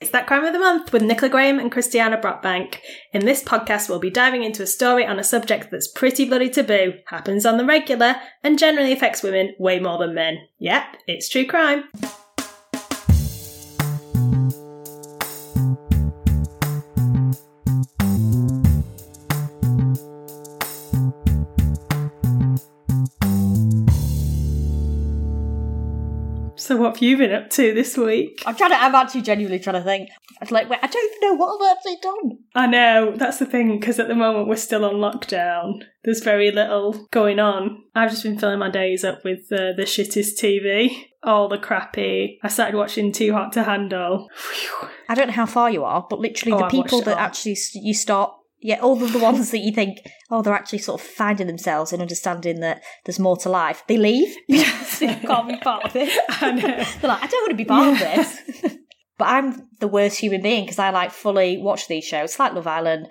It's that crime of the month with Nicola Graham and Christiana Brockbank. In this podcast, we'll be diving into a story on a subject that's pretty bloody taboo, happens on the regular, and generally affects women way more than men. Yep, it's true crime. So, what have you been up to this week? I'm trying to. I'm actually genuinely trying to think. I was like, wait, I don't even know what I've actually done. I know, that's the thing, because at the moment we're still on lockdown. There's very little going on. I've just been filling my days up with uh, the shittest TV. All the crappy. I started watching Too Hot to Handle. Phew. I don't know how far you are, but literally Oh, the people that all. actually you start. Yeah, all of the ones that you think, oh, they're actually sort of finding themselves and understanding that there's more to life. They leave. they can't be part of it. I know. They're like, I don't want to be part of this. but I'm the worst human being because I like fully watch these shows. It's like Love Island,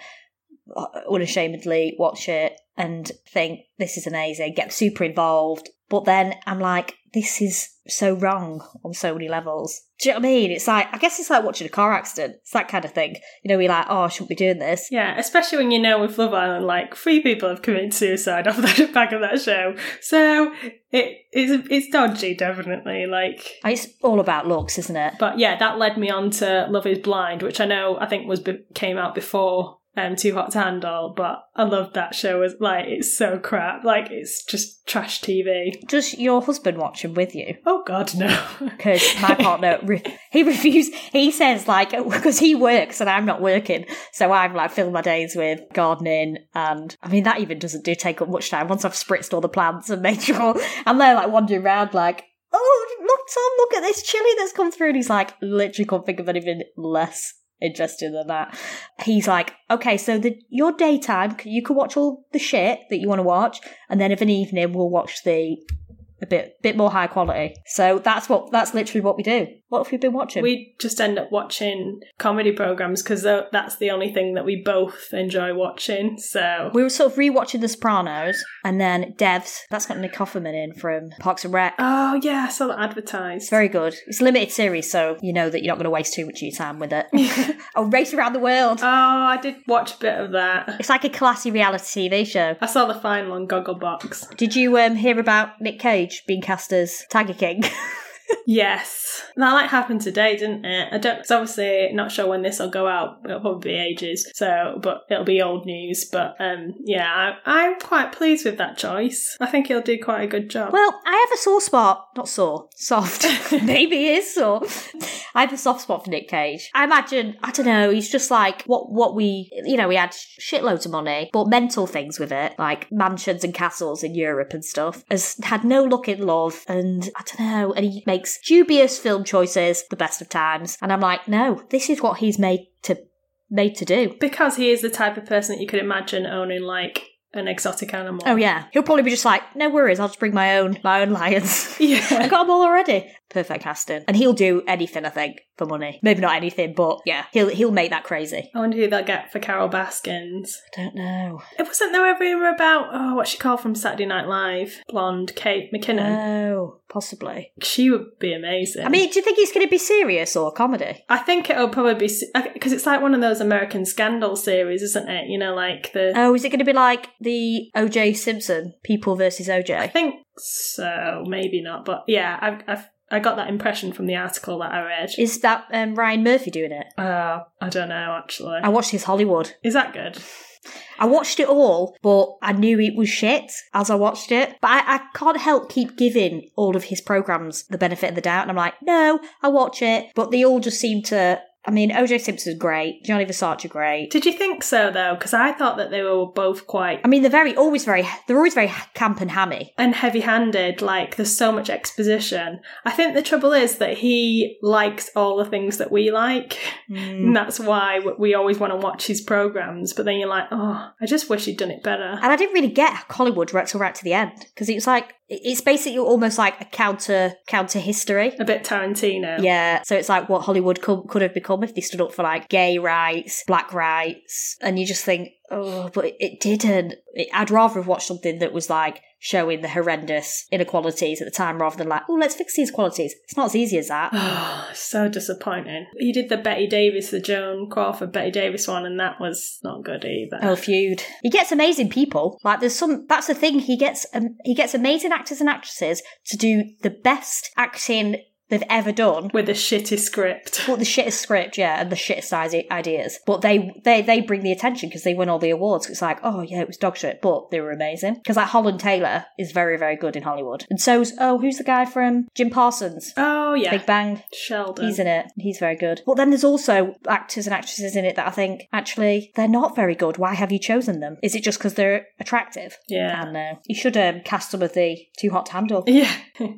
uh, unashamedly watch it and think this is amazing, get super involved. But then I'm like, this is so wrong on so many levels. Do you know what I mean? It's like, I guess it's like watching a car accident. It's that kind of thing. You know, we're like, oh, I shouldn't be doing this. Yeah, especially when you know with Love Island, like three people have committed suicide off the back of that show. So it it's it's dodgy, definitely. Like, It's all about looks, isn't it? but yeah, that led me on to Love Is Blind, which I know I think was came out before um Too Hot to Handle, but I loved that show. As like, it's so crap. Like, it's just trash TV. Does your husband watch them with you? Oh God, no. because my partner re- he refuses. He says like because he works and I'm not working, so I'm like filling my days with gardening, and I mean that even doesn't do take up much time. Once I've spritzed all the plants and made sure, and they're like wandering around like. Oh, look, Tom, look at this chili that's come through. And he's like, literally can't think of anything less interesting than that. He's like, okay, so the your daytime, you can watch all the shit that you want to watch, and then of an evening we'll watch the a bit bit more high quality. So that's what that's literally what we do. What have you been watching? we just end up watching comedy programs because that's the only thing that we both enjoy watching. So we were sort of rewatching The Sopranos and then Devs. That's got Nick Offerman in from Parks and Rec. Oh yeah, I saw that advertised. It's very good. It's a limited series, so you know that you're not going to waste too much of your time with it. oh, Race Around the World. Oh, I did watch a bit of that. It's like a classy reality TV show. I saw the final on Gogglebox. Did you um, hear about Nick Cage being cast as Tiger King? Yes, that like happened today, didn't it? I don't. It's obviously not sure when this will go out. It'll probably be ages. So, but it'll be old news. But um, yeah, I, I'm quite pleased with that choice. I think he'll do quite a good job. Well, I have a sore spot. Not sore, soft. Maybe he is sore. I have a soft spot for Nick Cage. I imagine, I don't know, he's just like what what we, you know, we had shitloads of money, but mental things with it, like mansions and castles in Europe and stuff. Has had no luck in love, and I don't know, and he makes dubious film choices the best of times. And I'm like, no, this is what he's made to made to do. because he is the type of person that you could imagine owning like an exotic animal. Oh yeah, he'll probably be just like, no worries, I'll just bring my own my own lions. Yeah, I got them all already. Perfect casting, and he'll do anything. I think for money. Maybe not anything, but yeah, he'll he'll make that crazy. I wonder who they'll get for Carol Baskins. I don't know. It wasn't there a rumour about oh what's she called from Saturday Night Live? Blonde Kate McKinnon. Oh, possibly. she would be amazing. I mean, do you think he's going to be serious or comedy? I think it'll probably be because it's like one of those American scandal series, isn't it? You know, like the. Oh, is it going to be like the O.J. Simpson People versus O.J. I think so, maybe not, but yeah, I've, I've I got that impression from the article that I read. Is that um, Ryan Murphy doing it? Uh, I don't know actually. I watched his Hollywood. Is that good? I watched it all, but I knew it was shit as I watched it. But I, I can't help keep giving all of his programs the benefit of the doubt. And I'm like, no, I watch it. But they all just seem to. I mean, OJ Simpson's great. Gianni Versace great. Did you think so though? Because I thought that they were both quite I mean, they're very always very they're always very camp and hammy. and heavy-handed. Like there's so much exposition. I think the trouble is that he likes all the things that we like, hmm. and that's why we always want to watch his programs. But then you're like, oh, I just wish he'd done it better. And I didn't really get Hollywood right till right to the end because it was like it's basically almost like a counter counter history. A bit Tarantino. Yeah, so it's like what Hollywood could, could have become if they stood up for like gay rights, black rights, and you just think, oh, but it, it didn't. It, I'd rather have watched something that was like showing the horrendous inequalities at the time rather than like, oh, let's fix these qualities. It's not as easy as that. Oh, so disappointing. He did the Bette Davis, the Joan Crawford Bette Davis one, and that was not good either. Oh, feud. He gets amazing people. Like there's some. That's the thing. He gets um, he gets amazing actors and actresses to do the best acting they've ever done. With a shitty script. Well, the shittest script, yeah, and the shittest ideas. But they they they bring the attention because they win all the awards. It's like, oh yeah, it was dog shit, but they were amazing. Because like Holland Taylor is very very good in Hollywood, and so's oh who's the guy from Jim Parsons? Oh, yeah. Big Bang. Sheldon. He's in it. He's very good. But then there's also actors and actresses in it that I think actually they're not very good. Why have you chosen them? Is it just because they're attractive? Yeah. Don't know. You should um, cast some of the Too Hot to Handle. Yeah.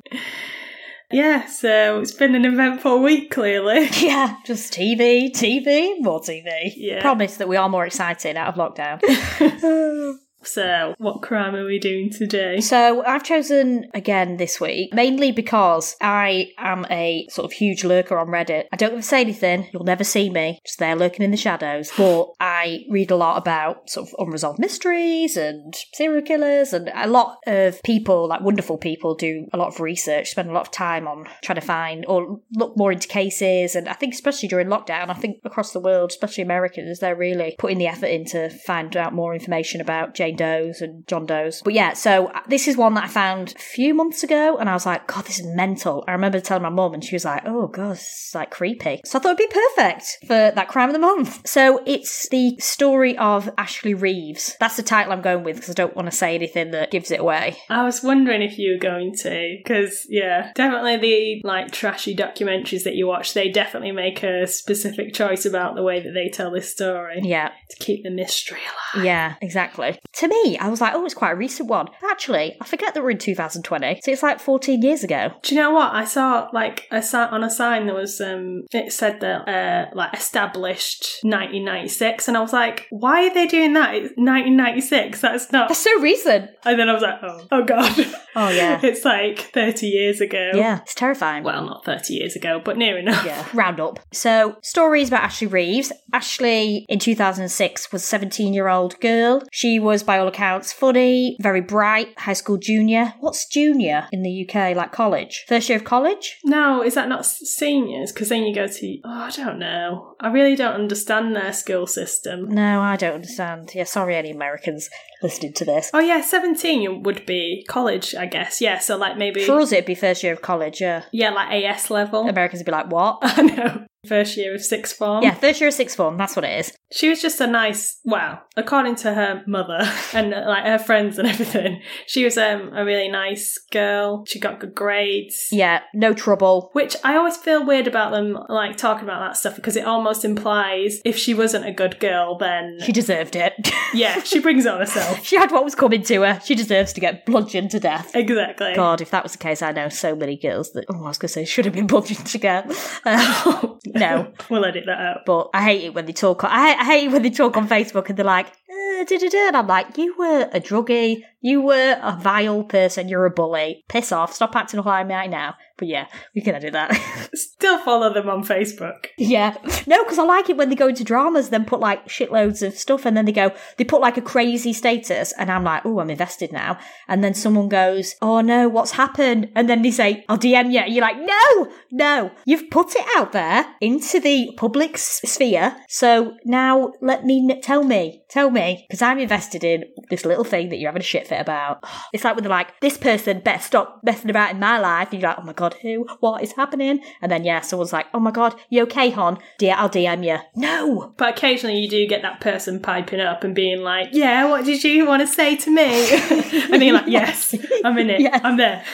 yeah, so it's been an eventful week, clearly. Yeah, just TV, TV, more TV. Yeah. Promise that we are more exciting out of lockdown. So, what crime are we doing today? So I've chosen again this week, mainly because I am a sort of huge lurker on Reddit. I don't ever say anything, you'll never see me, just there lurking in the shadows. But I read a lot about sort of unresolved mysteries and serial killers, and a lot of people, like wonderful people, do a lot of research, spend a lot of time on trying to find or look more into cases. And I think, especially during lockdown, I think across the world, especially Americans, they're really putting the effort in to find out more information about Jane Doe's and John Doe's. But yeah, so uh, this is one that I found a few months ago, and I was like, God, this is mental. I remember telling my mum, and she was like, Oh, God, this is like creepy. So I thought it'd be perfect for that crime of the month. So it's the story of Ashley Reeves. That's the title I'm going with because I don't want to say anything that gives it away. I was wondering if you were going to, because yeah, definitely the like trashy documentaries that you watch, they definitely make a specific choice about the way that they tell this story Yeah, to keep the mystery alive. yeah, exactly. To me, I was like, oh, it's quite a recent one. Actually, I forget that we're in 2020, so it's like 14 years ago. Do you know what I saw? Like a sign on a sign there was um, it said that uh, like established 1996, and I was like, why are they doing that? It's 1996. That's not. That's so recent. And then I was like, oh, oh god. Oh, yeah. it's like 30 years ago. Yeah, it's terrifying. Well, not 30 years ago, but near enough. yeah, round up. So, stories about Ashley Reeves. Ashley, in 2006, was a 17 year old girl. She was, by all accounts, funny, very bright, high school junior. What's junior in the UK? Like college? First year of college? No, is that not seniors? Because then you go to. Oh, I don't know. I really don't understand their school system. No, I don't understand. Yeah, sorry, any Americans listening to this. Oh, yeah, 17 would be college, I guess. Yeah, so like maybe. For us, it'd be first year of college, yeah. Yeah, like AS level. Americans would be like, what? I know. First year of sixth form. Yeah, first year of sixth form, that's what it is. She was just a nice, well, according to her mother and uh, like her friends and everything, she was um, a really nice girl. She got good grades. Yeah, no trouble. Which I always feel weird about them, like talking about that stuff, because it almost implies if she wasn't a good girl, then She deserved it. yeah, she brings it on herself. she had what was coming to her. She deserves to get bludgeoned to death. Exactly. God, if that was the case, I know so many girls that, oh, I was going to say, should have been bludgeoned to death. Um, no, we'll edit that out. but I hate it when they talk. On, I, I hate it when they talk on Facebook and they're like, uh, da, da, da. and I'm like, you were a druggie, you were a vile person, you're a bully. Piss off, stop acting like me right now. But yeah, we can edit that. Still follow them on Facebook. yeah, no, because I like it when they go into dramas, then put like shitloads of stuff, and then they go, they put like a crazy status, and I'm like, oh, I'm invested now. And then someone goes, oh no, what's happened? And then they say, I'll DM you. You're like, no, no, you've put it out there into the public s- sphere. So now let me tell me, tell me, because I'm invested in this little thing that you're having a shit fit about. It's like when they're like, this person better stop messing about in my life. And you're like, oh my god, who? What is happening? And then yeah, someone's like, oh my god, you okay, hon? Dear, I'll DM you. No. But occasionally you do get that person piping up and being like, Yeah, what did you want to say to me? and you're like, Yes, I'm in it. Yes. I'm there.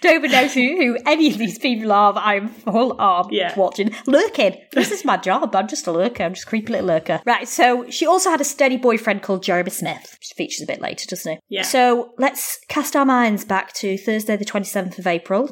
Don't even know who, who any of these people are that I'm full on Yeah. watching. Lurking. This is my job. I'm just a lurker. I'm just a creepy little lurker. Right, so she also had a steady boyfriend called Jeremy Smith, which features a bit later, doesn't he? Yeah. So let's cast our minds back to Thursday, the 27th of April,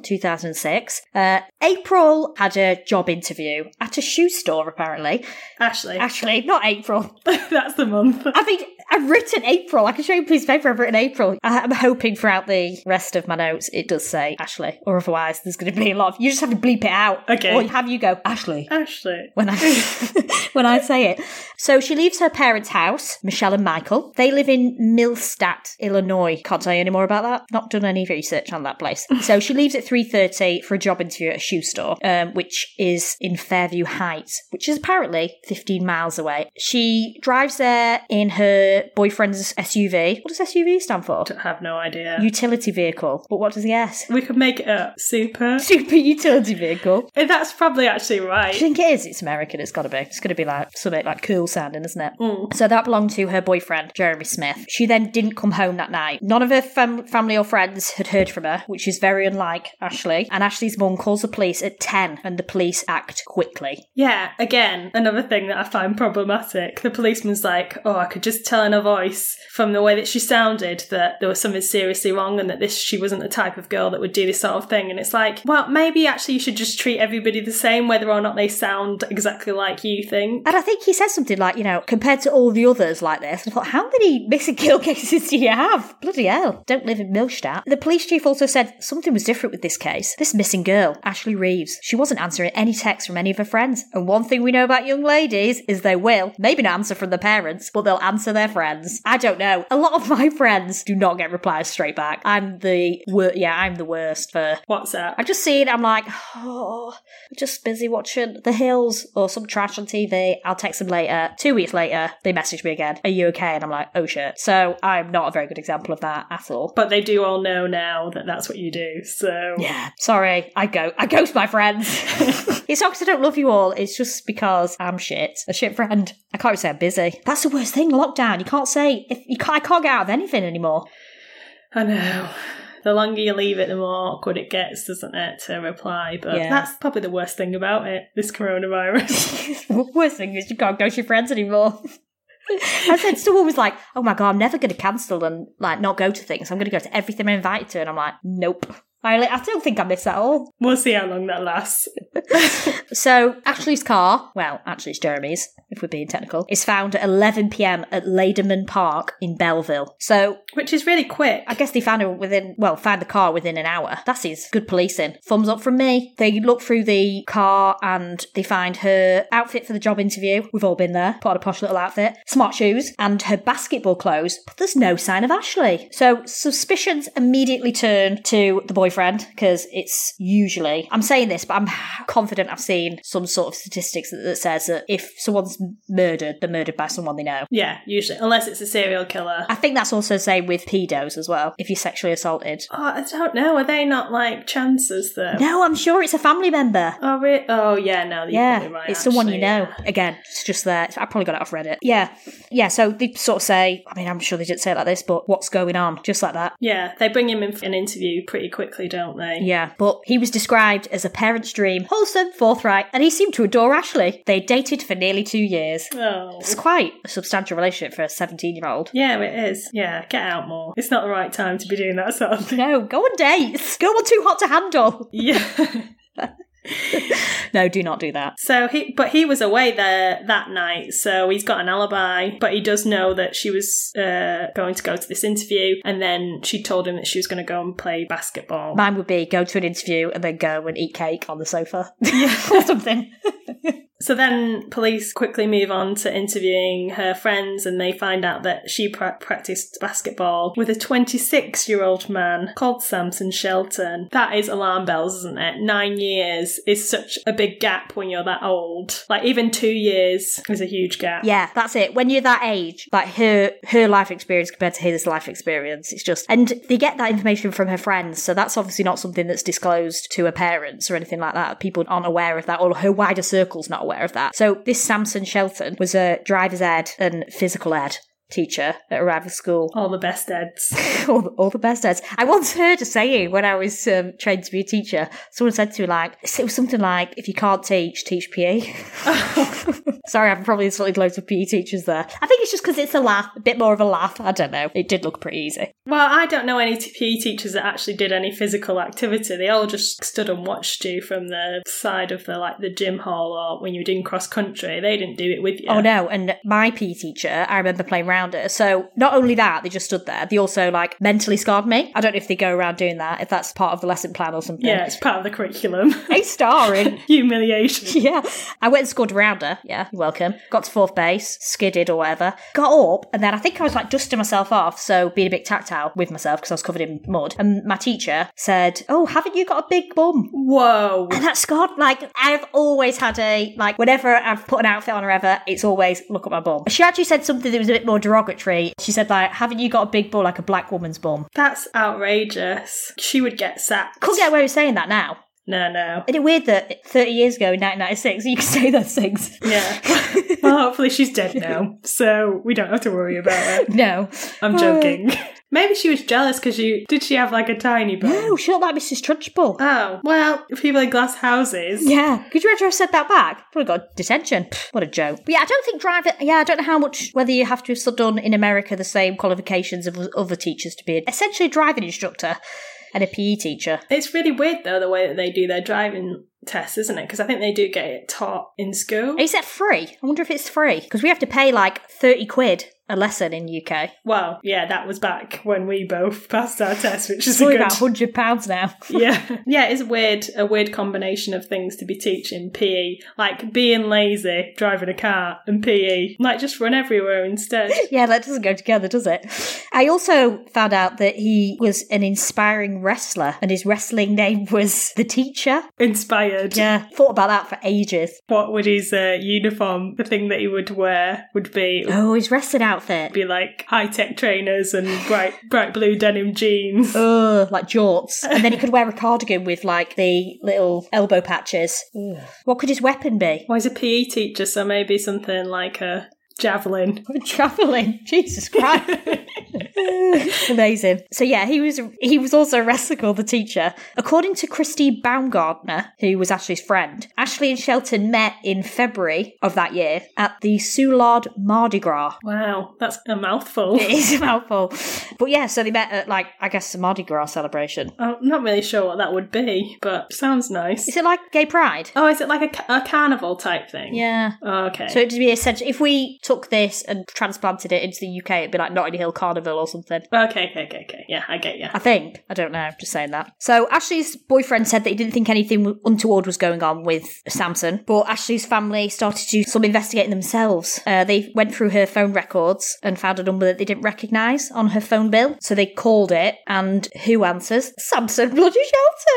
2006. Uh, April had a job interview at a shoe store, apparently. Ashley. Actually, not April. That's the month. I think I've written April. I can show you a piece of paper. I've written April. I'm hoping throughout the rest of my notes it does say Ashley, or otherwise there's going to be a lot of. You just have to bleep it out, Okay. Or have you go Ashley Ashley. when I when I say it. So she leaves her parents' house, Michelle and Michael. They live in Millstadt, Illinois. Can't tell you any more about that. Not done any research on that place. so she leaves at 3.30 for a job interview at a shoe store, um, which is in Fairview Heights, which is apparently 15 miles away. She drives there in her boyfriend's SUV. What does SUV stand for? I have no idea. Utility vehicle. But what does he S? we could make it up. Super. Super utility vehicle. Eh, That's probably actually Do you right. think it is? It's American. It's got to be. It's going to be like something like cool sounding, isn't it? Mm. So that belonged to her boyfriend, Jeremy Smith. She then didn't come home that night. None of her fam- family or friends had heard from her, which is very unlike Ashley. And Ashley's mum calls the police at 10, and the police act quickly. Yeah, again, another thing that I find problematic. The policeman's like, oh, I could just tell in her voice from the way that she sounded that there was something seriously wrong and that this she wasn't the type of girl that would do this sort of thing. And it's like, well, maybe actually you should just treat everybody the same, whether or not they sound exactly like you think. And I think he says something like, you know, compared to all the others like this, I thought, how many missing kill cases do you have? Bloody hell. Don't live in Millstadt. The police chief also said something was different with this case. This missing girl, Ashley Reeves, she wasn't answering any texts from any of her friends. And one thing we know about young ladies is they will, maybe not answer from the parents, but they'll answer their friends. I don't know. A lot of my friends do not get replies straight back. I'm the wor- yeah, I'm the worst for What's that? I just see it, I'm like, oh, I'm just busy watching The Hills or some trash on TV. I'll text them later. Two weeks later, they message me again, Are you okay? And I'm like, Oh shit. So I'm not a very good example of that at all. But they do all know now that that's what you do. So Yeah, sorry, I go, I ghost my friends. it's not because I don't love you all. It's just because I'm shit, a shit friend. I can't even say I'm busy. That's the worst thing. Lockdown. You can't say if you can't. I can't get out of anything anymore. I know. The longer you leave it, the more awkward it gets, doesn't it, to reply? But Yeah. that's probably the worst thing about it, this coronavirus. worst thing is you can't ghost your friends anymore. I said someone was like, "Oh my god, I'm never going to cancel and like not go to things. I'm going to go to everything I'm invited to." And I'm like, "Nope." I, I don't think I miss that all. we'll see how long that lasts. So Ashley's car, well, actually it's Jeremy's, if we're being technical, is found at 11 p.m. at Laderman Park in Belleville. So Which is really quick. I guess they found her within, well, found the car within an hour. That is good policing. Thumbs up from me. They look through the car and they find her outfit for the job interview. We've all been there. Put on a posh little outfit. Smart shoes and her basketball clothes. But there's no sign of Ashley. So suspicions immediately turn to the boyfriend because it's usually, I'm saying this, but I'm confident I've seen some sort of statistics that, that says that if someone's murdered, they're murdered by someone they know. Yeah, usually. Unless it's a serial killer. I think that's also the same with pedos as well. If you're sexually assaulted. Oh, I don't know. Are they not like chances though? No, I'm sure it's a family member. Oh, re- oh yeah, no. you're Yeah, probably right, it's someone you actually, know. yeah. Again, it's just there. I probably got it off Reddit. Yeah, yeah. So they sort of say, I mean, I'm sure they didn't say it like this, but what's going on? Just like that. Yeah, they bring him in for an interview pretty quickly, don't they? Yeah, but he was described as a parent's dream, wholesome, forthright, and he seemed to adore Ashley. They dated for nearly two years. Oh. It's quite a substantial relationship for a 17 year old. Yeah, it is. Yeah, get out more. It's not the right time to be doing that sort of thing. No, go on dates. Go on too hot to handle. Yeah. No, do not do that. So he, but he was away there that night, so he's got an alibi. But he does know that she was uh, going to go to this interview, and then she told him that she was going to go and play basketball. Mine would be go to an interview and then go and eat cake on the sofa or something. So then police quickly move on to interviewing her friends, and they find out that she pra- practiced basketball with a 26 year old man called Samson Shelton. That is alarm bells, isn't it? Nine years is such a big gap when you're that old. Like, even two years is a huge gap. Yeah, that's it. When you're that age, like her her life experience compared to his life experience, it's just and they get that information from her friends, so that's obviously not something that's disclosed to her parents or anything like that. People aren't aware of that, or her wider circle's not aware of that. So this Samson Shelton was a driver's ed and physical ed teacher at a rival school. All the best eds. all, the, all the best eds. I once heard a saying when I was um, trained to be a teacher. Someone said to me like, it was something like, "If you can't teach, teach PE." Sorry, I've probably insulted loads of PE teachers there. I think it's just because it's a laugh, a bit more of a laugh. I don't know. It did look pretty easy. Well, I don't know any PE teachers that actually did any physical activity. They all just stood and watched you from the side of the like the gym hall or when you were doing cross country. They didn't do it with you. Oh no! And my PE teacher, I remember playing around her. So not only that, they just stood there, they also like mentally scarred me. I don't know if they go around doing that, if that's part of the lesson plan or something. Yeah, it's part of the curriculum. A star in Humiliation. Yeah. I went and scored around her. Yeah, you're welcome. Got to fourth base, skidded or whatever. Got up, and then I think I was like dusting myself off, so being a bit tactile with myself because I was covered in mud. And my teacher said, Oh, haven't you got a big bum? Whoa. And that scarred, like, I've always had a, like, whenever I've put an outfit on or ever, it's always look at my bum. She actually said something that was a bit more derogatory. She said, like, haven't you got a big bum like a black woman's bum? That's outrageous. She would get sacked. Couldn't get away with saying that now. No, no. Isn't it weird that 30 years ago in 1996 you could say those things? Yeah. well, hopefully she's dead now, so we don't have to worry about it. No. I'm uh, joking. Maybe she was jealous because you did. She have like a tiny bum. No, she looked like Mrs. Trunchbull. Oh well, people in glass houses. Yeah. Could you ever have said that back? Probably got detention. What a joke. But yeah, I don't think driving. Yeah, I don't know how much whether you have to have done in America the same qualifications of other teachers to be essentially a driving instructor and a PE teacher. It's really weird though the way that they do their driving tests, isn't it? Because I think they do get it taught in school. Is that free? I wonder if it's free because we have to pay like thirty quid a lesson in UK. Well, yeah, that was back when we both passed our test, which is only good. about hundred pounds now. yeah, yeah, it's a weird. A weird combination of things to be teaching PE, like being lazy, driving a car, and PE. Like just run everywhere instead. Yeah, that doesn't go together, does it? I also found out that he was an inspiring wrestler and his wrestling name was The Teacher. Inspired. Yeah, thought about that for ages. What would his uh, uniform, the thing that he would wear, would be? Oh, his wrestling outfit. Be like high tech trainers and bright bright blue denim jeans. Ugh, like jorts. And then he could wear a cardigan with like the little elbow patches. What could his weapon be? Well, he's a PE teacher, so maybe something like a javelin. Javelin. Jesus Christ. Amazing. So yeah, he was he was also a wrestler called the teacher. According to Christy Baumgartner, who was Ashley's friend, Ashley and Shelton met in February of that year at the Soulard Mardi Gras. Wow, that's a mouthful. It is a mouthful. But yeah, so they met at like I guess a Mardi Gras celebration. I'm not really sure what that would be, but sounds nice. Is it like gay pride? Oh, is it like a, a carnival type thing? Yeah. Oh, okay. So it'd be essentially if we took this and transplanted it into the UK, it'd be like Notting Hill Carnival or something. okay, okay, okay, okay. Yeah, I get you. I think. I don't know. I'm Just saying that. So Ashley's boyfriend said that he didn't think anything untoward was going on with Samson, but Ashley's family started to do some investigating themselves. Uh, they went through her phone records and found a number that they didn't recognise on her phone bill. So they called it, and who answers? Samson bloody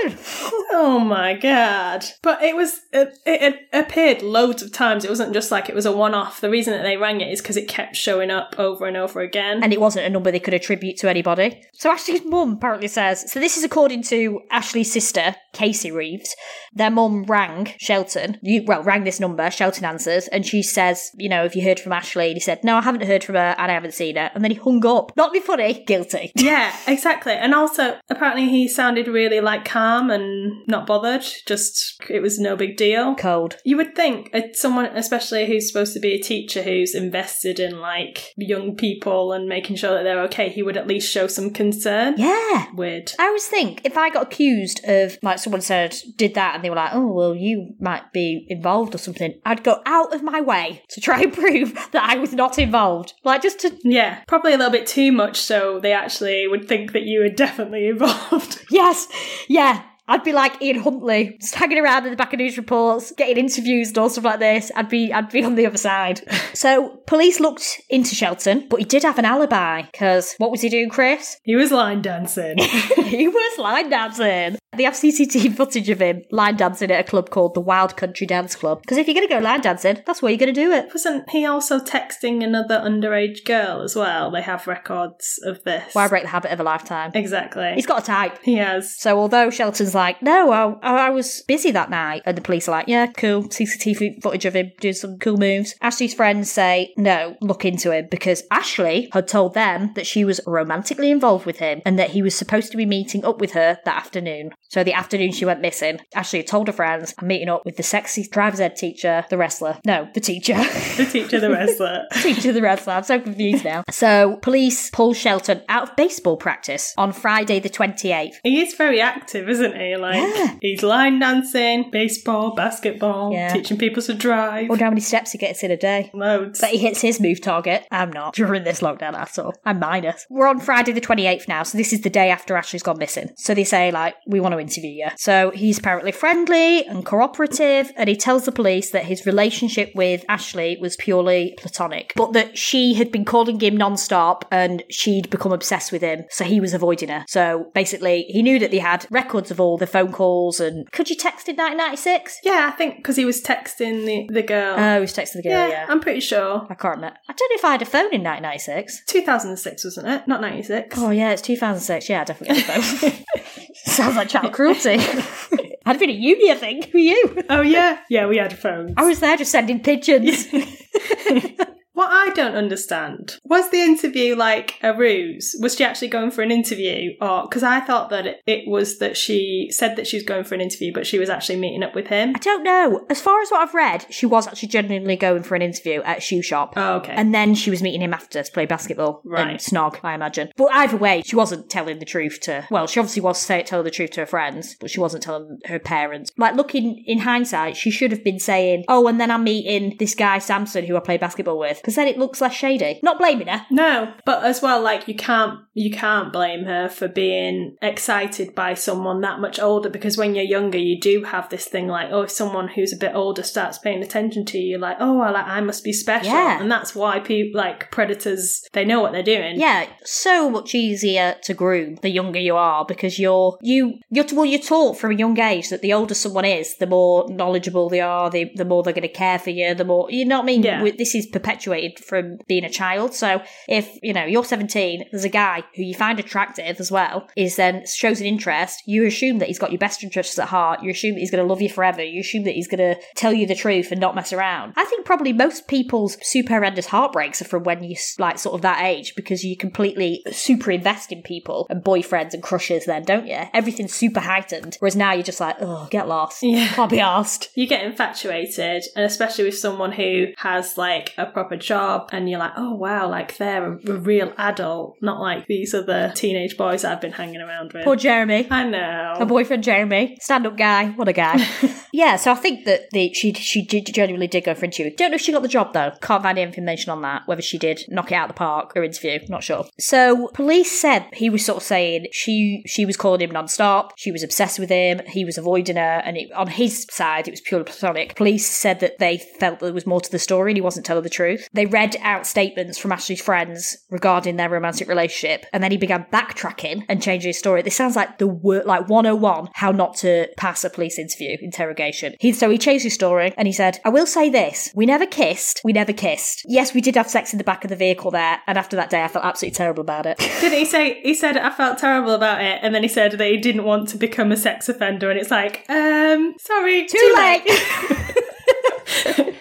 Shelton. Oh my god! But it was it, it, appeared loads of times. It wasn't just like it was a one-off. The reason that they rang it is because it kept showing up over and over again. and it wasn't a number they could attribute to anybody. So Ashley's mum apparently says, so this is according to Ashley's sister, Casey Reeves. Their mum rang Shelton, you, well, rang this number, Shelton answers, and she says, you know, have you heard from Ashley? And he said, no, I haven't heard from her and I haven't seen her. And then he hung up. Not be funny, guilty. yeah, exactly. And also, apparently, he sounded really like calm and not bothered. Just it was no big deal. Cold. You would think someone, especially who's supposed to be a teacher who's invested in like young people and making sure that they're okay, he would at least show some concern. Yeah. Weird. I always think if I got accused of, like, someone said, did that, and they were like, oh, well, you might be involved or something, I'd go out of my way to try and prove that I was not involved. Like, just to Yeah, probably a little bit too much so they actually would think that you were definitely involved. Yes, yeah. I'd be like Ian Huntley, just hanging around in the back of news reports, getting interviews and all stuff like this. I'd be, I'd be on the other side. so police looked into Shelton, but he did have an alibi. Because what was he doing, Chris? he was line dancing. he was line dancing. They have CCTV footage of him line dancing at a club called the Wild Country Dance Club. Because if you're going to go line dancing, that's where you're going to do it. Wasn't he also texting another underage girl as well? They have records of this. Why break the habit of a lifetime? Exactly. He's got a type. he has. So although Shelton's like, no, I, I was busy that night, and the police are like, yeah, cool, CCTV footage of him doing some cool moves. Ashley's friends say, no, look into him because Ashley had told them that she was romantically involved with him and that he was supposed to be meeting up with her that afternoon. So the afternoon she went missing, Ashley had told her friends, I'm meeting up with the sexy driver's ed teacher, the wrestler. No, the teacher. The teacher, the wrestler. teacher, the wrestler. I'm so confused now. So police pull Shelton out of baseball practice on Friday the 28th. He is very active, isn't he? Like Yeah. he's line dancing, baseball, basketball, Yeah. teaching people to drive. Wonder how many steps he gets in a day. Loads. But he hits his move target. I'm not during this lockdown at all. I'm minus. We're on Friday the 28th now, so this is the day after Ashley's gone missing. So they say, like, we want to interview you. So he's apparently friendly and cooperative, and he tells the police that his relationship with Ashley was purely platonic, but that she had been calling him non-stop and she'd become obsessed with him, so he was avoiding her. So basically, he knew that they had records of all the phone calls and could you text in 1996? yeah, I think because he was texting the, the girl. Oh, he was texting the girl, yeah, yeah. I'm pretty sure. I can't remember. I don't know if I had a phone in 1996. 2006, wasn't it? Not 96. Oh yeah, it's 2006. Yeah, I definitely had a phone. Sounds like child cruelty. I'd have been at uni, I think. Who you? Oh, yeah. Yeah, we had phones. I was there just sending pigeons. What I don't understand was the interview like a ruse? Was she actually going for an interview, or because I thought that it, was that she said that she was going for an interview, but she was actually meeting up with him. I don't know. As far as what I've read, she was actually genuinely going for an interview at a shoe shop. Oh, okay. And then she was meeting him after to play basketball and Right. snog, I imagine. But either way, she wasn't telling the truth to. Well, she obviously was say, telling the truth to her friends, but she wasn't telling her parents. Like looking in hindsight, she should have been saying, "Oh, and then I'm meeting this guy Samson who I play basketball with," because then it looks less shady. Not blaming her. no, but as well, like you can't you can't blame her for being excited by someone that much older because when you're younger, you do have this thing like, oh, if someone who's a bit older starts paying attention to you, like, oh, well, I must be special, Yeah. and that's why people like predators they know what they're doing. Yeah, so much easier to groom the younger you are because you're you you're well you're taught from a young age that the older someone is, the more knowledgeable they are, the the more they're going to care for you, the more you know what I mean. Yeah. This is perpetuated from being a child. So if you know you're 17, there's a guy who you find attractive as well, is then shows an interest. You assume that he's got your best interests at heart. You assume that he's going to love you forever. You assume that he's going to tell you the truth and not mess around. I think probably most people's super horrendous heartbreaks are from when you like sort of that age because you completely super invest in people and boyfriends and crushes. Then don't you? Everything's super heightened. Whereas now you're just like, oh, get lost. Yeah. Can't be asked. you get infatuated, and especially with someone who has like a proper job, and you're like, oh wow, like they're a, a real adult, not like these other teenage boys I've been hanging around with. Poor Jeremy. I know. Her boyfriend Jeremy, stand-up guy, what a guy. yeah, so I think that the she she did, genuinely did go for interview. Don't know if she got the job though. Can't find any information on that. Whether she did knock it out of the park or interview, not sure. So police said he was sort of saying she she was calling him non-stop. She was obsessed with him. He was avoiding her, and it, on his side it was purely platonic. Police said that they felt there was more to the story and he wasn't telling the truth. They read out statements from Ashley's friends regarding their romantic relationship, and then he began backtracking and changing his story. This sounds like the word like 101 how not to pass a police interview interrogation. He so he changed his story and he said, "I will say this: we never kissed. We never kissed. Yes, we did have sex in the back of the vehicle there, and after that day, I felt absolutely terrible about it." Didn't he say he said I felt terrible about it, and then he said that he didn't want to become a sex offender, and it's like, um, sorry, Too late.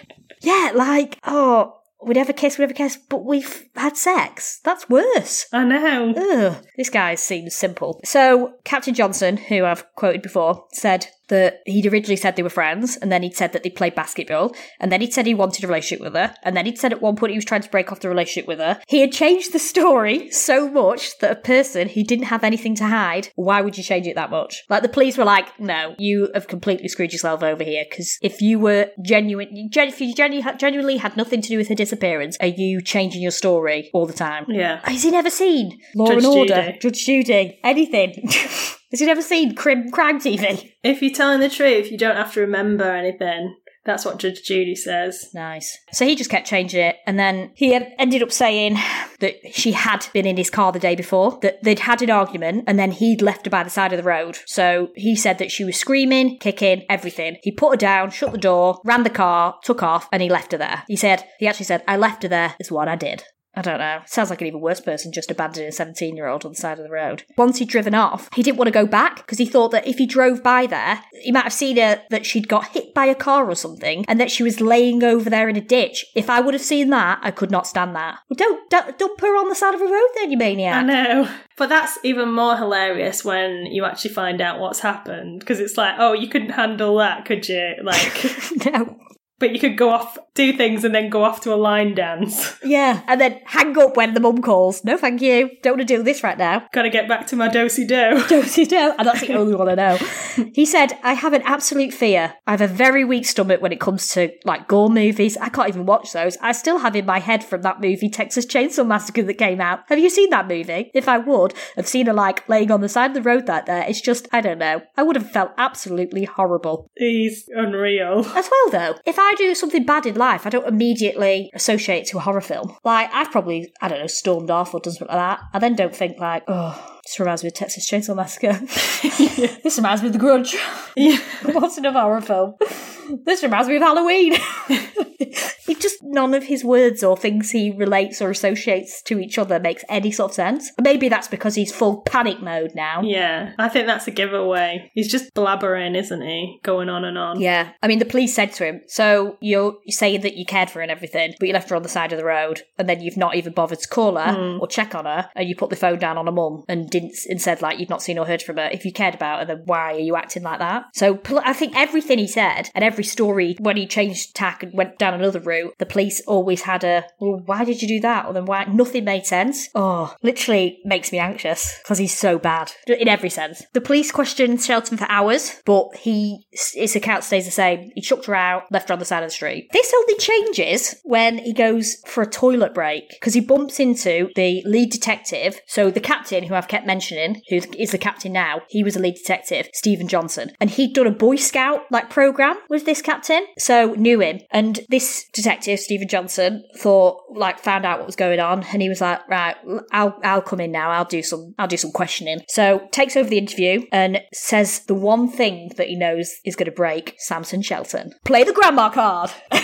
yeah, like oh. We never kissed, we never kissed, but we've had sex. That's worse. I know. Ugh, this guy seems simple. So, Captain Johnson, who I've quoted before, said that he'd originally said they were friends, and then he'd said that they played basketball, and then he'd said he wanted a relationship with her, and then he'd said at one point he was trying to break off the relationship with her. He had changed the story so much that a person who didn't have anything to hide, why would you change it that much? Like, the police were like, no, you have completely screwed yourself over here, because if you were genuine, if you genu- genuinely had nothing to do with her disappearance, are you changing your story all the time? Yeah. Has he never seen Law Judge and Order, Judy. Judge Judy, anything? Has he never seen crime, crime TV? If you're telling the truth, you don't have to remember anything. That's what Judge Judy says. Nice. So he just kept changing it, and then he ended up saying that she had been in his car the day before, that they'd had an argument, and then he'd left her by the side of the road. So he said that she was screaming, kicking, everything. He put her down, shut the door, ran the car, took off, and he left her there. He said, he actually said, I left her there, is what I did. I don't know. Sounds like an even worse person just abandoning a 17 year old on the side of the road. Once he'd driven off, he didn't want to go back because he thought that if he drove by there, he might have seen her that she'd got hit by a car or something and that she was laying over there in a ditch. If I would have seen that, I could not stand that. Well, don't, don't dump her on the side of a road then, you maniac. I know. But that's even more hilarious when you actually find out what's happened because it's like, oh, you couldn't handle that, could you? Like, no. But you could go off, do things, and then go off to a line dance. Yeah, and then hang up when the mum calls. No, thank you. Don't want to do this right now. Gotta get back to my dosey do. Does do. And that's the only one I know. He said, I have an absolute fear. I have a very weak stomach when it comes to like gore movies. I can't even watch those. I still have in my head from that movie Texas Chainsaw Massacre that came out. Have you seen that movie? If I would have seen her like laying on the side of the road that there, it's just, I don't know. I would have felt absolutely horrible. He's unreal. As well, though, if I do something bad in life, I don't immediately associate it to a horror film. Like, I've probably, I don't know, stormed off or done something like that. I then don't think, like, oh, this reminds me of Texas Chainsaw Massacre. this reminds me of The Grudge. Yeah. What's another horror film? This reminds me of Halloween. it just, none of his words or things he relates or associates to each other makes any sort of sense. Maybe that's because he's full panic mode now. Yeah, I think that's a giveaway. He's just blabbering, isn't he? Going on and on. Yeah. I mean, the police said to him, So you're saying that you cared for her and everything, but you left her on the side of the road, and then you've not even bothered to call her hmm. or check on her, and you put the phone down on her mum and didn't and said, like, you've not seen or heard from her. If you cared about her, then why are you acting like that? So pol- I think everything he said and every story, when he changed tack and went down another route, the police always had a, well, why did you do that? Or then why? Nothing made sense. Oh, literally makes me anxious because he's so bad in every sense. The police questioned Shelton for hours, but he, his account stays the same. He chucked her out, left her on the side of the street. This only changes when he goes for a toilet break because he bumps into the lead detective. So the captain, who I've kept mentioning, who is the captain now, he was a lead detective, Stephen Johnson, and he'd done a Boy Scout like program with this captain, so knew him. And this detective, Stephen Johnson, thought like found out what was going on, and he was like, right, I'll I'll come in now. I'll do some I'll do some questioning. So takes over the interview and says the one thing that he knows is going to break Samson Shelton. Play the grandma card.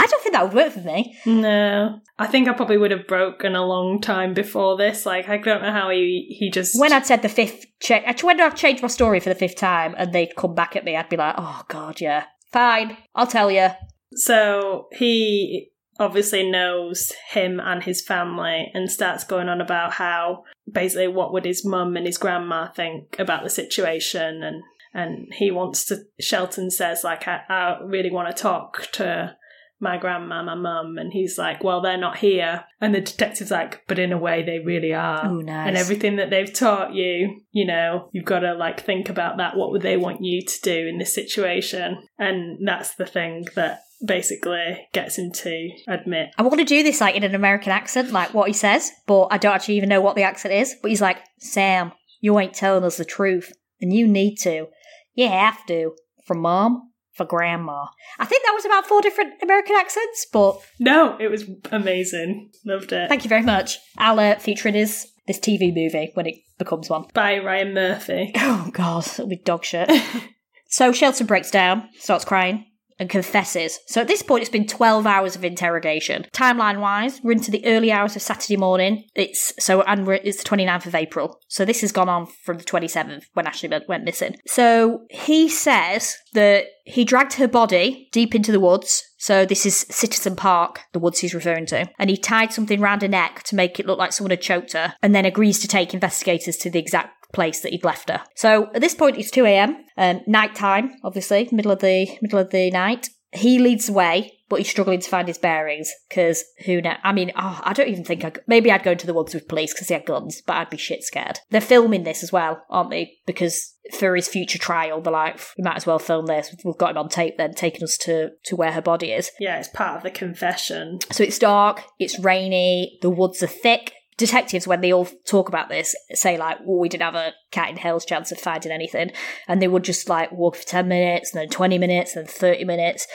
I don't think that would work for me. No, I think I probably would have broken a long time before this. Like, I don't know how he he just When I'd said the fifth check, uh, when I'd changed my story for the fifth time and they'd come back at me, I'd be like, oh god, yeah, fine, I'll tell you. So he obviously knows him and his family and starts going on about how basically what would his mum and his grandma think about the situation and and he wants to Shelton says like I, I really want to talk to my grandma, my mum, and he's like, Well, they're not here. And the detective's like, But in a way they really are. Oh, nice. And everything that they've taught you, you know, you've got to like think about that. What would they want you to do in this situation? And that's the thing that basically gets him to admit. I want to do this like in an American accent, like what he says, but I don't actually even know what the accent is. But he's like, Sam, you ain't telling us the truth, and you need to. You have to. From mom, for grandma. I think that was about four different American accents, but No, it was amazing. Loved it. thank you very much. I'll uh, feature in his this TV movie when it becomes one. By Ryan Murphy. Oh god, it'll be dog shit. so Shelton breaks down, starts crying, and confesses. So at this point, it's been 12 hours of interrogation. Timeline wise, we're into the early hours of Saturday morning. It's so, and it's the 29th of April. So this has gone on from the 27th when Ashley went missing. So he says that he dragged her body deep into the woods. So this is Citizen Park, the woods he's referring to. And he tied something round her neck to make it look like someone had choked her, and then agrees to take investigators to the exact place that he'd left her. So at this point, it's 2 a.m. Um, night time, obviously, middle of the middle of the night. He leads the way, but he's struggling to find his bearings because who knows? I mean, oh, I don't even think I. Maybe I'd go into the woods with police because they had guns, but I'd be shit scared. They're filming this as well, aren't they? Because for his future trial, they're like, we might as well film this. We've got him on tape then, taking us to to where her body is. Yeah, it's part of the confession. So it's dark, it's rainy, the woods are thick. Detectives, when they all talk about this, say like, well, we didn't have a cat in hell's chance of finding anything. And they would just like walk for 10 minutes, and then 20 minutes, and then 30 minutes.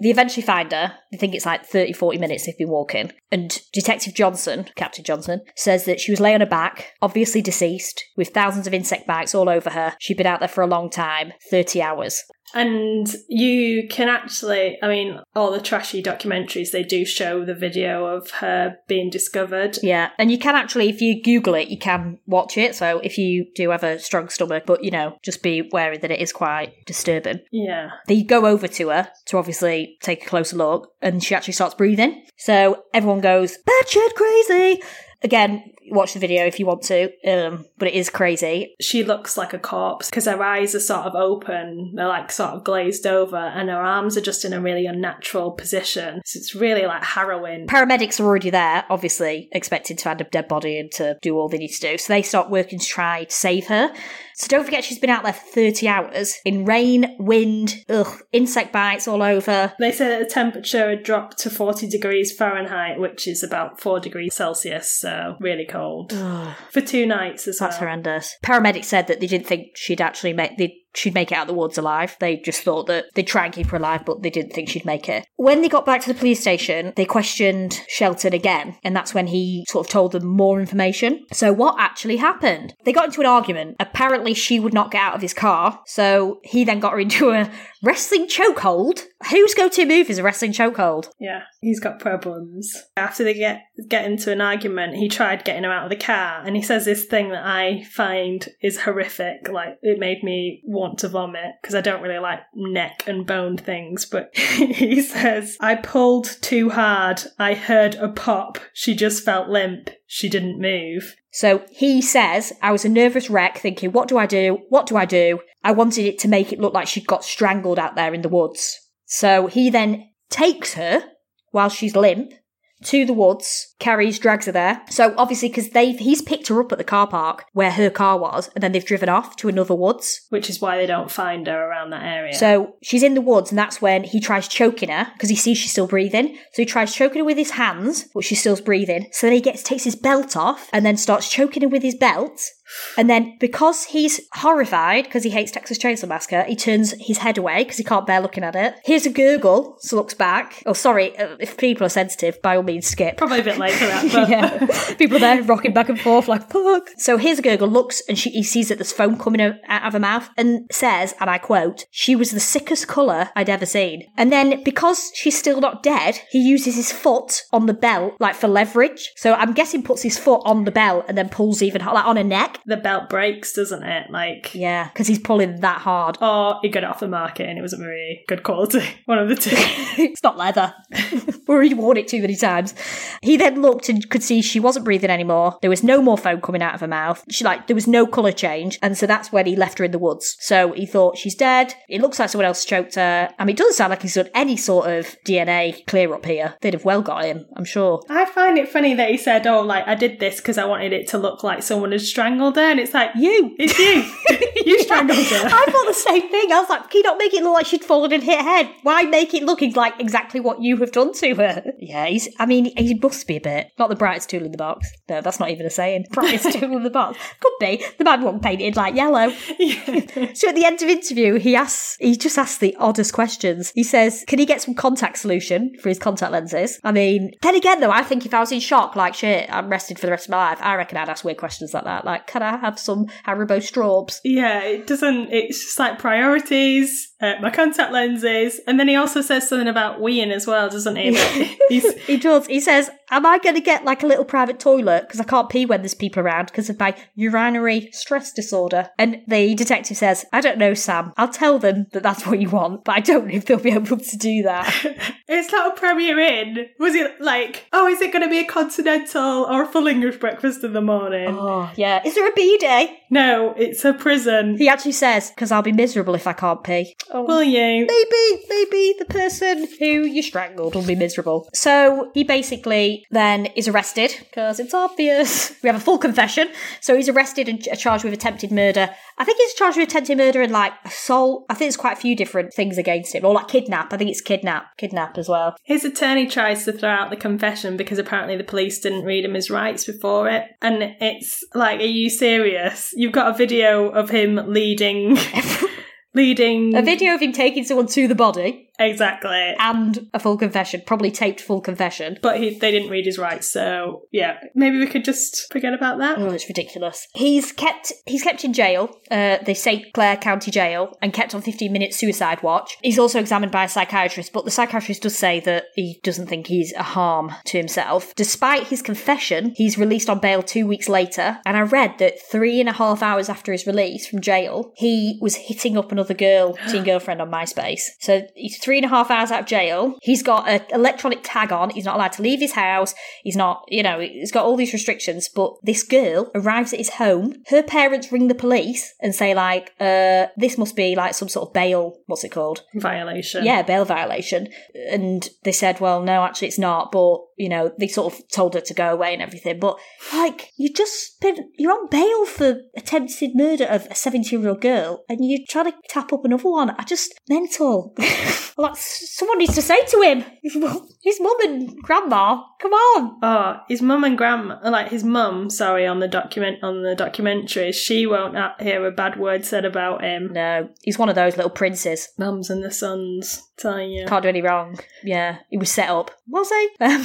They eventually find her. They think it's like 30, 40 minutes they've been walking. And Detective Johnson, Captain Johnson, says that she was lay on her back, obviously deceased, with thousands of insect bites all over her. She'd been out there for a long time 30 hours. And you can actually, I mean, all the trashy documentaries, they do show the video of her being discovered. Yeah, and you can actually, if you Google it, you can watch it. So if you do have a strong stomach, but you know, just be wary that it is quite disturbing. Yeah. They go over to her to obviously take a closer look, and she actually starts breathing. So everyone goes, batshit crazy! Again, watch the video if you want to, um, but it is crazy. She looks like a corpse because her eyes are sort of open, they're like sort of glazed over, and her arms are just in a really unnatural position. So it's really like harrowing. Paramedics are already there, obviously, expected to find a dead body and to do all they need to do. So they start working to try to save her. So don't forget she's been out there for 30 hours in rain, wind, ugh, insect bites all over. They say that the temperature had dropped to 40 degrees Fahrenheit, which is about 4 degrees Celsius, so really cold. For two nights as That's well. horrendous. Paramedics said that they didn't think she'd actually make they she'd make it out of the woods alive. They just thought that they'd try and keep her alive, but they didn't think she'd make it. When they got back to the police station, they questioned Shelton again, and that's when he sort of told them more information. So what actually happened? They got into an argument. Apparently she would not get out of his car, so he then got her into a wrestling chokehold. Whose go-to move is a wrestling chokehold? Yeah, he's got problems. After they get get into an argument, he tried getting her out of the car, and he says this thing that I find is horrific. Like it made me want to vomit because I don't really like neck and bone things. But he says, "I pulled too hard. I heard a pop. She just felt limp. She didn't move." So he says, I was a nervous wreck thinking, what do I do? What do I do? I wanted it to make it look like she'd got strangled out there in the woods. So he then takes her while she's limp to the woods, carries, drags her there. So obviously, because they've he's picked her up at the car park where her car was, and then they've driven off to another woods. Which is why they don't find her around that area. So she's in the woods, and that's when he tries choking her because he sees she's still breathing. So he tries choking her with his hands, but she's still breathing. So then he gets takes his belt off and then starts choking her with his belt. And then because he's horrified because he hates Texas Chainsaw Massacre, he turns his head away because he can't bear looking at it. Here's a gurgle, so looks back. Oh, sorry, uh, if people are sensitive, by all means skip. Probably a bit late for that, but yeah. People are there rocking back and forth like, fuck. So here's a gurgle, looks, and she, he sees that there's foam coming out out of her mouth and says, and I quote, she was the sickest colour I'd ever seen. And then because she's still not dead, he uses his foot on the belt, like for leverage. So I'm guessing puts his foot on the belt and then pulls even, like on her neck. the belt breaks, doesn't it? Like, Yeah, because he's pulling that hard. or he got it off the market and it wasn't very good quality. One of the two. it's not leather. He'd worn it too many times. He then looked and could see she wasn't breathing anymore. There was no more foam coming out of her mouth. She like there was no colour change. And so that's when he left her in the woods. So he thought she's dead. It looks like someone else choked her. I mean it doesn't sound like he's done any sort of DNA clear up here. They'd have well got him, I'm sure. I find it funny that he said, "Oh, like I did this because I wanted it to look like someone had strangled her," and it's like, You it's you, you strangled her. I thought the same thing. I was like, can you not make it look like she'd fallen and hit her head? Why make it looking like exactly what you have done to Yeah, he's, I mean, he must be a bit. Not the brightest tool in the box. No, that's not even a saying. Brightest tool in the box. Could be. The man wasn't painted like yellow. So at the end of interview, he asks, he just asks the oddest questions. He says, can he get some contact solution for his contact lenses? I mean, then again though, I think if I was in shock, like shit, I'm rested for the rest of my life, I reckon I'd ask weird questions like that. Like, can I have some Haribo Strawbs? Yeah, it doesn't. It's just like priorities, uh, my contact lenses, and then he also says something about weeing as well, doesn't he? He does. He says, Am I going to get like a little private toilet because I can't pee when there's people around because of my urinary stress disorder? And the detective says, I don't know, Sam. I'll tell them that that's what you want, but I don't know if they'll be able to do that. it's not a Premier Inn. Was it like, oh, is it going to be a continental or a full English breakfast in the morning? oh, yeah. Is there a B day? No, it's a prison. He actually says, Because I'll be miserable if I can't pee. Oh. Will you? Maybe, maybe the person who you strangled will be miserable. So he basically then is arrested because it's obvious. We have a full confession. So he's arrested and charged with attempted murder. I think he's charged with attempted murder and like assault. I think there's quite a few different things against him, or like kidnap. I think it's kidnap, kidnap as well. His attorney tries to throw out the confession because apparently the police didn't read him his rights before it. And it's like, are you serious? You've got a video of him leading. leading. A video of him taking someone to the body. Exactly. and a full confession, probably taped full confession. But he, they didn't read his rights, so yeah, maybe we could just forget about that. Oh, it's ridiculous. He's kept he's kept in jail, uh, the St. Clair County Jail, and kept on 15 minute suicide watch. He's also examined by a psychiatrist, but the psychiatrist does say that he doesn't think he's a harm to himself. Despite his confession, he's released on bail two weeks later, and I read that three and a half hours after his release from jail, he was hitting up another girl, teen girlfriend on MySpace. So he's three and a half hours out of jail. He's got an electronic tag on. He's not allowed to leave his house. He's not, you know, he's got all these restrictions. But this girl arrives at his home. Her parents ring the police and say, like, uh, this must be like some sort of bail, what's it called? Violation. Yeah, bail violation. And they said, well, no, actually it's not. But, you know, they sort of told her to go away and everything. But, like, you just been, you're on bail for attempted murder of a 17 year old girl and you try to tap up another one. I just, mental. like, someone needs to say to him, his mum and grandma, come on. Oh, his mum and grandma, like his mum, sorry, on the document on the documentary, she won't hear a bad word said about him. No, he's one of those little princes. Mums and the sons, telling you. Can't do any wrong. Yeah, he was set up. Was he? Um,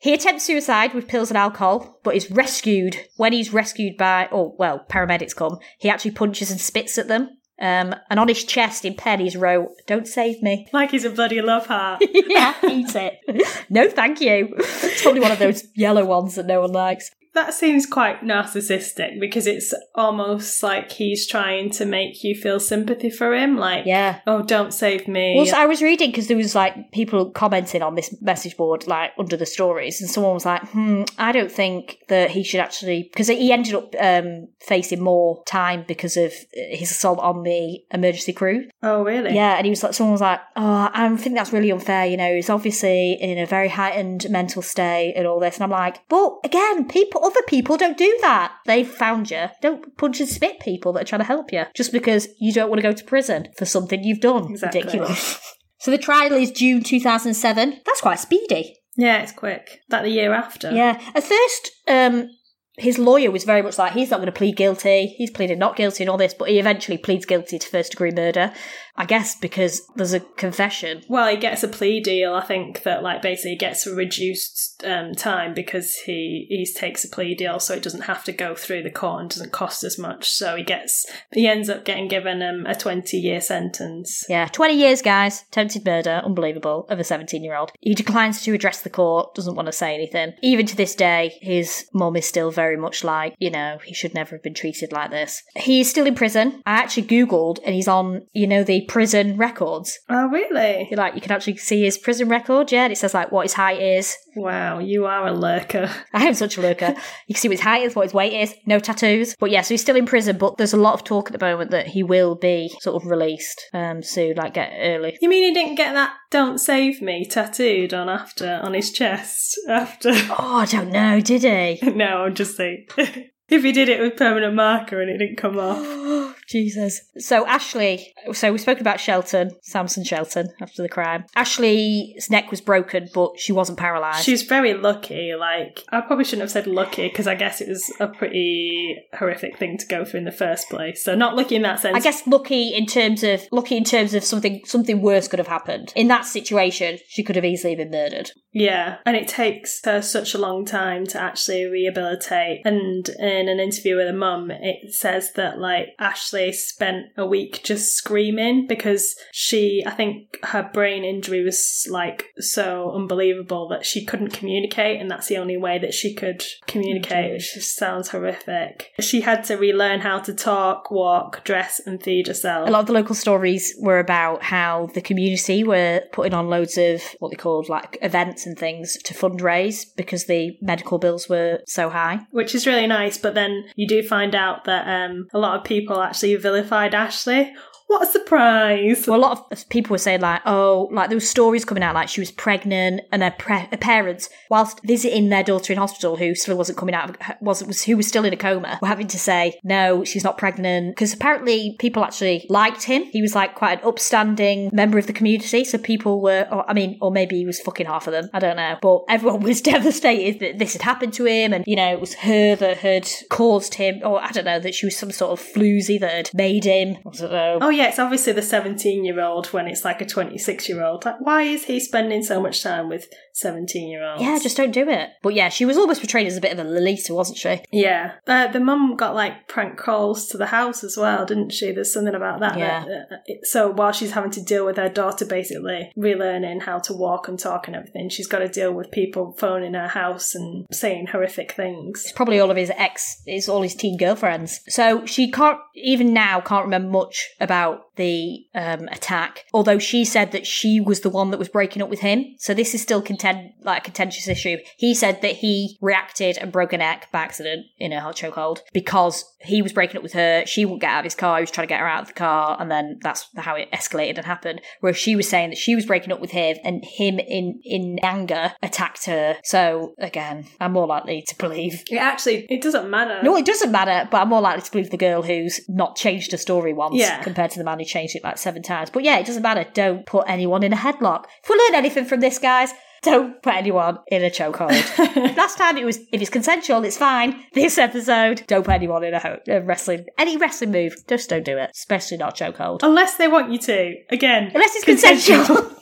he attempts suicide with pills and alcohol, but is rescued. When he's rescued by, oh, well, paramedics come, he actually punches and spits at them. Um, and on his chest in pen he's wrote, Don't save me. Like he's a bloody love heart. yeah, eat it. no, thank you. It's probably one of those yellow ones that no one likes. That seems quite narcissistic because it's almost like he's trying to make you feel sympathy for him. Like, Yeah. oh, don't save me. Well, so I was reading because there was like people commenting on this message board, like under the stories, and someone was like, "Hmm, I don't think that he should actually," because he ended up um, facing more time because of his assault on the emergency crew. oh, really? Yeah, and he was like, someone was like, "Oh, I think that's really unfair." You know, he's obviously in a very heightened mental state and all this, and I'm like, but again, people, other people don't do that. They've found you. Don't punch and spit people that are trying to help you just because you don't want to go to prison for something you've done. Exactly. Ridiculous. so the trial is June 2007. That's quite speedy. Yeah, it's quick. That the year after. Yeah. At first, um, his lawyer was very much like, he's not going to plead guilty. He's pleaded not guilty and all this, but he eventually pleads guilty to first degree murder. I guess because there's a confession. Well, he gets a plea deal. I think that like basically gets a reduced um, time because he he takes a plea deal, so it doesn't have to go through the court and doesn't cost as much. So he gets he ends up getting given um, a twenty year sentence. Yeah, 20 years, guys. Attempted murder, unbelievable, of a 17 year old. He declines to address the court, doesn't want to say anything. Even to this day, his mum is still very much like, you know, he should never have been treated like this. He's still in prison. I actually Googled and he's on, you know, the prison records. Oh, really? You like, you can actually see his prison record, yeah, and it says like what his height is. Wow, you are a lurker. I am such a lurker. you can see what his height is, what his weight is, no tattoos. But yeah, so he's still in prison, but there's a lot of talk at the moment that he will be sort of released um soon, like get early. You mean he didn't get that "Don't Save Me" tattooed on after on his chest after? Oh, I don't know, did he? no, I'm just saying. if he did it with permanent marker and it didn't come off. Jesus. So Ashley, so we spoke about Shelton, Samson Shelton, after the crime. Ashley's neck was broken, but she wasn't paralysed. She's very lucky. Like I probably shouldn't have said lucky because I guess it was a pretty horrific thing to go through in the first place. So not lucky in that sense. I guess lucky in terms of lucky in terms of something something worse could have happened. In that situation, she could have easily been murdered. Yeah, and it takes her such a long time to actually rehabilitate. And in an interview with a mum, it says that like Ashley spent a week just screaming because she, I think her brain injury was like so unbelievable that she couldn't communicate, and that's the only way that she could communicate, which just sounds horrific. She had to relearn how to talk, walk, dress, and feed herself. A lot of the local stories were about how the community were putting on loads of what they called like events and things to fundraise because the medical bills were so high. which is really nice. But then you do find out that um, a lot of people actually vilified Ashley. What a surprise! Well, a lot of people were saying like, oh, like there was stories coming out like she was pregnant and her, pre- her parents, whilst visiting their daughter in hospital, who still wasn't coming out, of, was was who was still in a coma, were having to say no, she's not pregnant because apparently people actually liked him. He was like quite an upstanding member of the community, so people were, or, I mean, or maybe he was fucking half of them. I don't know, but everyone was devastated that this had happened to him, and you know it was her that had caused him, or I don't know that she was some sort of floozy that had made him. I don't know. Oh yeah, it's obviously the 17 year old when it's like a 26 year old. Like, why is he spending so much time with 17 year olds? Yeah, just don't do it. But yeah, she was almost portrayed as a bit of a Lolita, wasn't she? Yeah. Uh, the mum got like prank calls to the house as well, didn't she? There's something about that. Yeah. that- uh, it- so while she's having to deal with her daughter basically relearning how to walk and talk and everything, she's got to deal with people phoning her house and saying horrific things. It's probably all of his ex, is all his teen girlfriends. So she can't, even now, can't remember much about the um, attack. Although she said that she was the one that was breaking up with him. So this is still contend like a contentious issue. He said that he reacted and broke a neck by accident in a hot chokehold because he was breaking up with her. She wouldn't get out of his car. He was trying to get her out of the car, and then that's how it escalated and happened. Whereas she was saying that she was breaking up with him, and him in in anger attacked her. So again, I'm more likely to believe It actually, it doesn't matter. no, it doesn't matter, but I'm more likely to believe the girl who's not changed her story once Yeah. compared to the man who changed it like seven times. But yeah, it doesn't matter. Don't put anyone in a headlock. If we learn anything from this, guys, don't put anyone in a chokehold. Last time it was, if it's consensual, it's fine. This episode, don't put anyone in a, ho- a wrestling, any wrestling move. Just don't do it, especially not chokehold. Unless they want you to. Again. Unless it's consensual.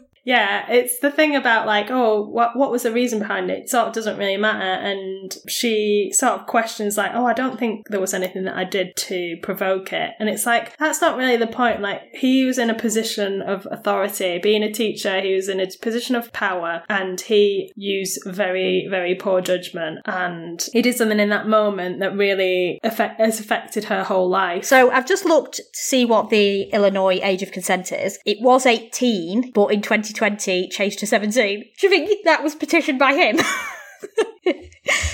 Yeah, it's the thing about like, oh, what what was the reason behind it? It sort of doesn't really matter. And she sort of questions like, oh, I don't think there was anything that I did to provoke it. And it's like that's not really the point. Like he was in a position of authority, being a teacher, he was in a position of power, and he used very very poor judgment. And he did something in that moment that really has affected her whole life. So I've just looked to see what the Illinois age of consent is. It was 18, but in 2020 changed to 17. Do you think that was petitioned by him?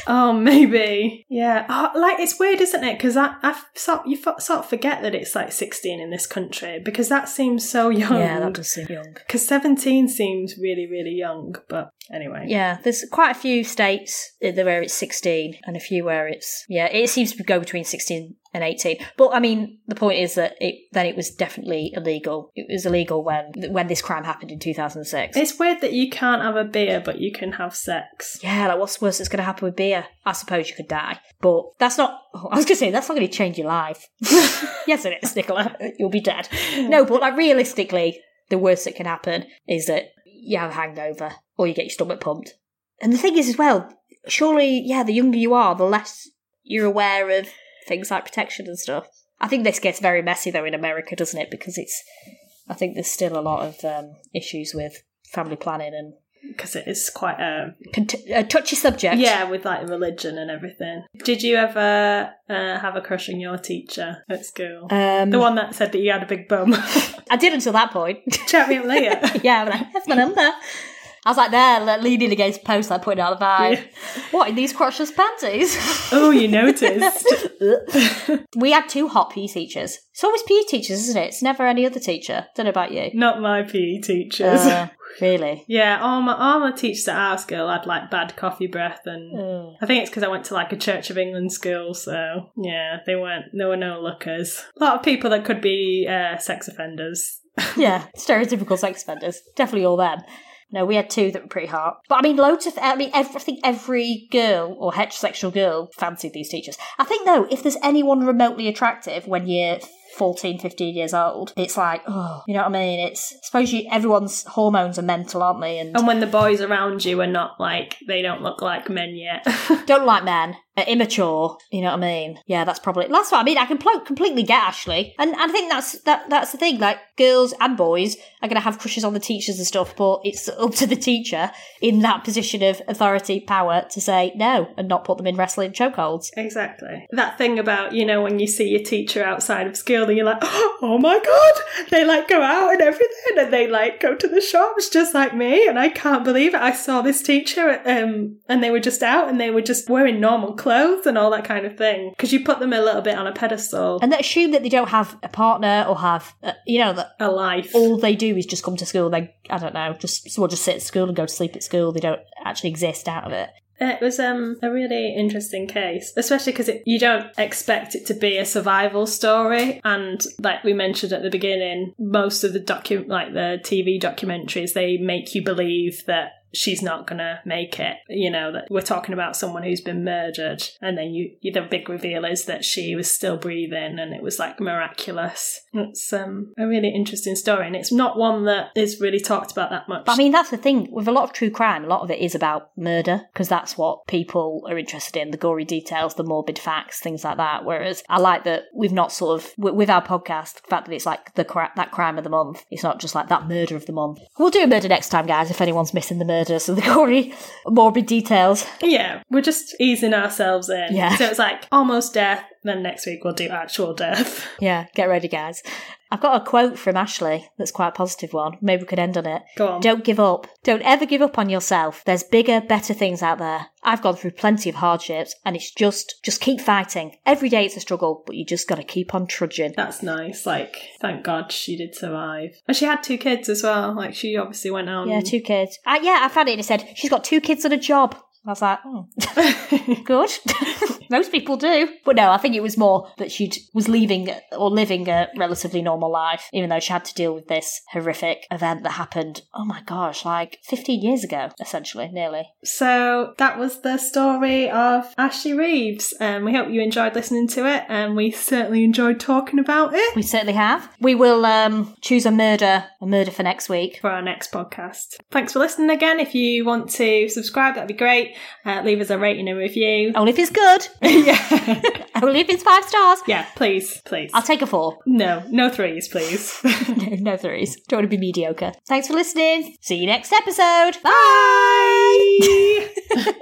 Oh, maybe. Yeah. Oh, like it's weird, isn't it? Because I, I sort you sort of forget that it's like sixteen in this country because that seems so young. yeah, that does seem young. Because seventeen seems really, really young. But anyway. Yeah, there's quite a few states where it's 16 and a few where it's, yeah, it seems to go between 16 and 18. But I mean, the point is that it then it was definitely illegal. It was illegal when when this crime happened in 2006. It's weird that you can't have a beer, but you can have sex. Yeah, like what's worse that's going to happen with beer? I suppose you could die, but that's not. I was going to say that's not going to change your life. yes, it is, Nicola. You'll be dead. No, but like realistically, the worst that can happen is that you have a hangover or you get your stomach pumped. And the thing is, as well, surely, yeah, the younger you are, the less you're aware of things like protection and stuff. I think this gets very messy though in America, doesn't it? Because it's, I think there's still a lot of um, issues with family planning and Because it is quite a cont- a touchy subject. yeah, with like religion and everything. Did you ever uh, have a crush on your teacher at school? Um, the one that said that you had a big bum. I did until that point. Chat me up later. yeah, I'm like, that's my number. I was like there, like, leaning against posts, like putting out the vibe. What in these crotchless panties? oh, you noticed. we had two hot PE teachers. It's always PE teachers, isn't it? It's never any other teacher. Don't know about you. Not my PE teachers. Uh, really? Yeah, all my all my teachers at our school had like bad coffee breath, and Mm. I think it's because I went to like a Church of England school, so yeah, they weren't. There were no lookers. A lot of people that could be uh, sex offenders. Yeah, stereotypical sex offenders. Definitely all them. No, we had two that were pretty hot. But I mean, loads of, I mean, every, I think every girl or heterosexual girl fancied these teachers. I think, though, if there's anyone remotely attractive when you're 14, 15 years old, it's like, oh, you know what I mean? It's, I suppose you, everyone's hormones are mental, aren't they? And And when the boys around you are not like they don't look like men yet. don't like men, immature, you know what I mean? Yeah, that's probably, that's what I mean. I can pl- completely get Ashley. And I think that's, that, that's the thing. Like, girls and boys are going to have crushes on the teachers and stuff, but it's up to the teacher in that position of authority, power to say no and not put them in wrestling chokeholds. Exactly. That thing about, you know, when you see your teacher outside of school and you're like, oh my god, they like go out and everything and they like go to the shops just like me and I can't believe it. I saw this teacher um, and they were just out and they were just wearing normal clothes and all that kind of thing. Because you put them a little bit on a pedestal. And they assume that they don't have a partner or have, uh, you know, that A life. all they do is just come to school. They, I don't know, just, well, just sit at school and go to sleep at school. They don't actually exist out of it. It was um, a really interesting case, especially because you don't expect it to be a survival story. And like we mentioned at the beginning, most of the docu like the TV documentaries, they make you believe that she's not gonna make it. You know that we're talking about someone who's been murdered, and then you, the big reveal is that she was still breathing, and it was like miraculous. It's um, a really interesting story, and it's not one that is really talked about that much. But I mean, that's the thing with a lot of true crime. A lot of it is about murder because that's what people are interested in—the gory details, the morbid facts, things like that. Whereas I like that we've not sort of with our podcast, the fact that it's like the that crime of the month. It's not just like that murder of the month. We'll do a murder next time, guys. If anyone's missing the murders and the gory, morbid details. Yeah, we're just easing ourselves in. Yeah. So it's like almost death. Then next week we'll do actual death. Yeah, get ready, guys. I've got a quote from Ashley that's quite a positive one. Maybe we could end on it. Go on. Don't give up. Don't ever give up on yourself. There's bigger, better things out there. I've gone through plenty of hardships and it's just, just keep fighting. Every day it's a struggle, but you just gotta keep on trudging. That's nice. Like, thank God she did survive. And she had two kids as well. Like, she obviously went out. Yeah, two kids. Uh, yeah, I found it and it said she's got two kids and a job. I was like, oh, good. Most people do. But no, I think it was more that she was leaving or living a relatively normal life, even though she had to deal with this horrific event that happened, oh my gosh, like 15 years ago, essentially, nearly. So that was the story of Ashley Reeves. Um, we hope you enjoyed listening to it, and we certainly enjoyed talking about it We certainly have. We will um, choose a murder, a murder for next week. for our next podcast. Thanks for listening again. If you want to subscribe, that'd be great. Uh, leave us a rating and review. Only if it's good. yeah. Only if it's five stars. Yeah, please, please. I'll take a four. No, no threes, please. no, no threes. Don't want to be mediocre. Thanks for listening. See you next episode. Bye. Bye.